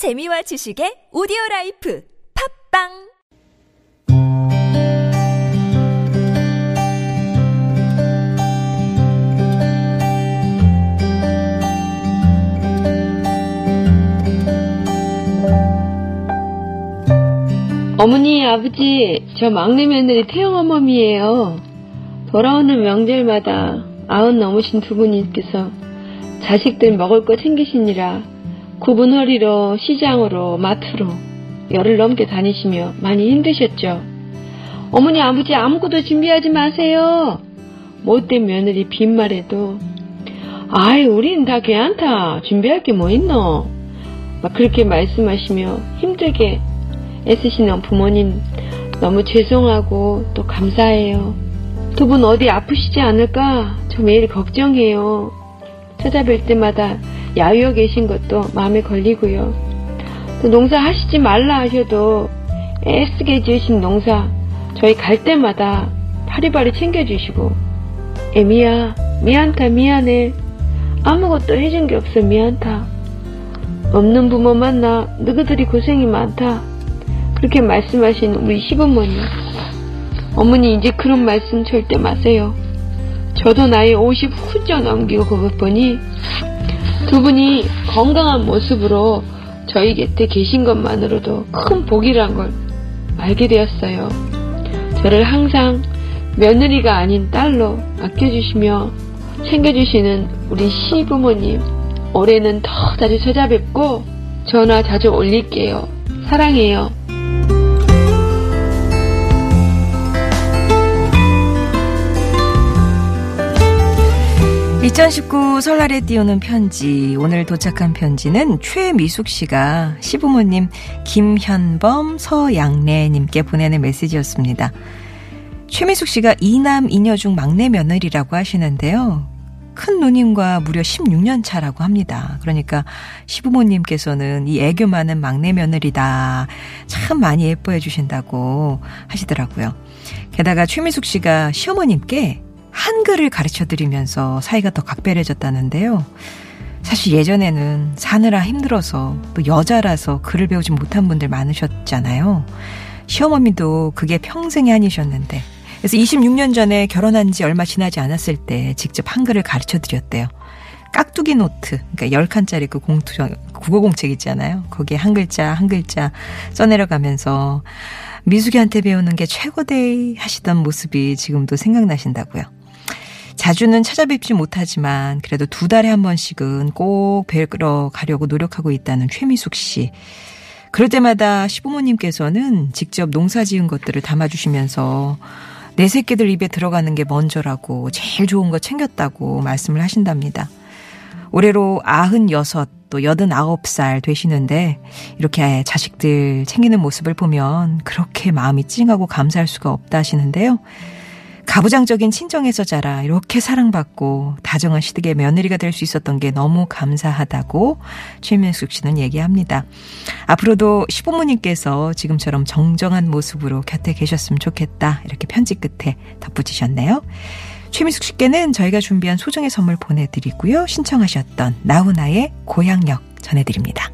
재미와 지식의 오디오 life 팟빵 어머니, 아버지, 저 막내 며느리 태영 어머니예요. 돌아오는 명절마다 아흔 넘으신 두 분께서 자식들 먹을 거 챙기시니라 구분 허리로 시장으로 마트로 열흘 넘게 다니시며 많이 힘드셨죠. 어머니, 아버지 아무것도 준비하지 마세요. 못된 며느리 빈말에도 아이, 우린 다 괜찮다. 준비할 게 뭐 있노? 막 그렇게 말씀하시며 힘들게 애쓰시는 부모님 너무 죄송하고 또 감사해요. 두 분 어디 아프시지 않을까? 저 매일 걱정해요. 찾아뵐 때마다 야유어 계신 것도 마음에 걸리고요. 또 농사 하시지 말라 하셔도 애쓰게 지으신 농사 저희 갈 때마다 파리바리 챙겨주시고 애미야 미안타 미안해 아무것도 해준 게 없어 미안타 없는 부모 만나 너희들이 고생이 많다 그렇게 말씀하신 우리 시부모님. 어머니 이제 그런 말씀 절대 마세요. 저도 나이 50 훌쩍 넘기고 그것 보니 두 분이 건강한 모습으로 저희 곁에 계신 것만으로도 큰 복이란 걸 알게 되었어요. 저를 항상 며느리가 아닌 딸로 아껴주시며 챙겨주시는 우리 시부모님. 올해는 더 자주 찾아뵙고 전화 자주 올릴게요. 사랑해요. 2019 설날에 띄우는 편지. 오늘 도착한 편지는 최미숙 씨가 시부모님 김현범 서양래님께 보내는 메시지였습니다. 최미숙 씨가 이남 이녀 중 막내 며느리라고 하시는데요. 큰 누님과 무려 16년 차라고 합니다. 그러니까 시부모님께서는 이 애교 많은 막내 며느리다. 참 많이 예뻐해 주신다고 하시더라고요. 게다가 최미숙 씨가 시어머님께 한글을 가르쳐 드리면서 사이가 더 각별해졌다는데요. 사실 예전에는 사느라 힘들어서 또 여자라서 글을 배우지 못한 분들 많으셨잖아요. 시어머니도 그게 평생의 한이셨는데 그래서 26년 전에 결혼한 지 얼마 지나지 않았을 때 직접 한글을 가르쳐 드렸대요. 깍두기 노트, 그러니까 10칸짜리 그 공투, 국어공책 있잖아요. 거기에 한 글자, 한 글자 써내려가면서 미숙이한테 배우는 게 최고다 하시던 모습이 지금도 생각나신다고요. 자주는 찾아뵙지 못하지만 그래도 두 달에 한 번씩은 꼭 뵈러 가려고 노력하고 있다는 최미숙 씨. 그럴 때마다 시부모님께서는 직접 농사 지은 것들을 담아주시면서 내 새끼들 입에 들어가는 게 먼저라고 제일 좋은 거 챙겼다고 말씀을 하신답니다. 올해로 96, 또 89살 되시는데 이렇게 자식들 챙기는 모습을 보면 그렇게 마음이 찡하고 감사할 수가 없다 하시는데요. 가부장적인 친정에서 자라 이렇게 사랑받고 다정한 시댁의 며느리가 될 수 있었던 게 너무 감사하다고 최민숙 씨는 얘기합니다. 앞으로도 시부모님께서 지금처럼 정정한 모습으로 곁에 계셨으면 좋겠다. 이렇게 편지 끝에 덧붙이셨네요. 최민숙 씨께는 저희가 준비한 소정의 선물 보내드리고요. 신청하셨던 나훈아의 고향역 전해드립니다.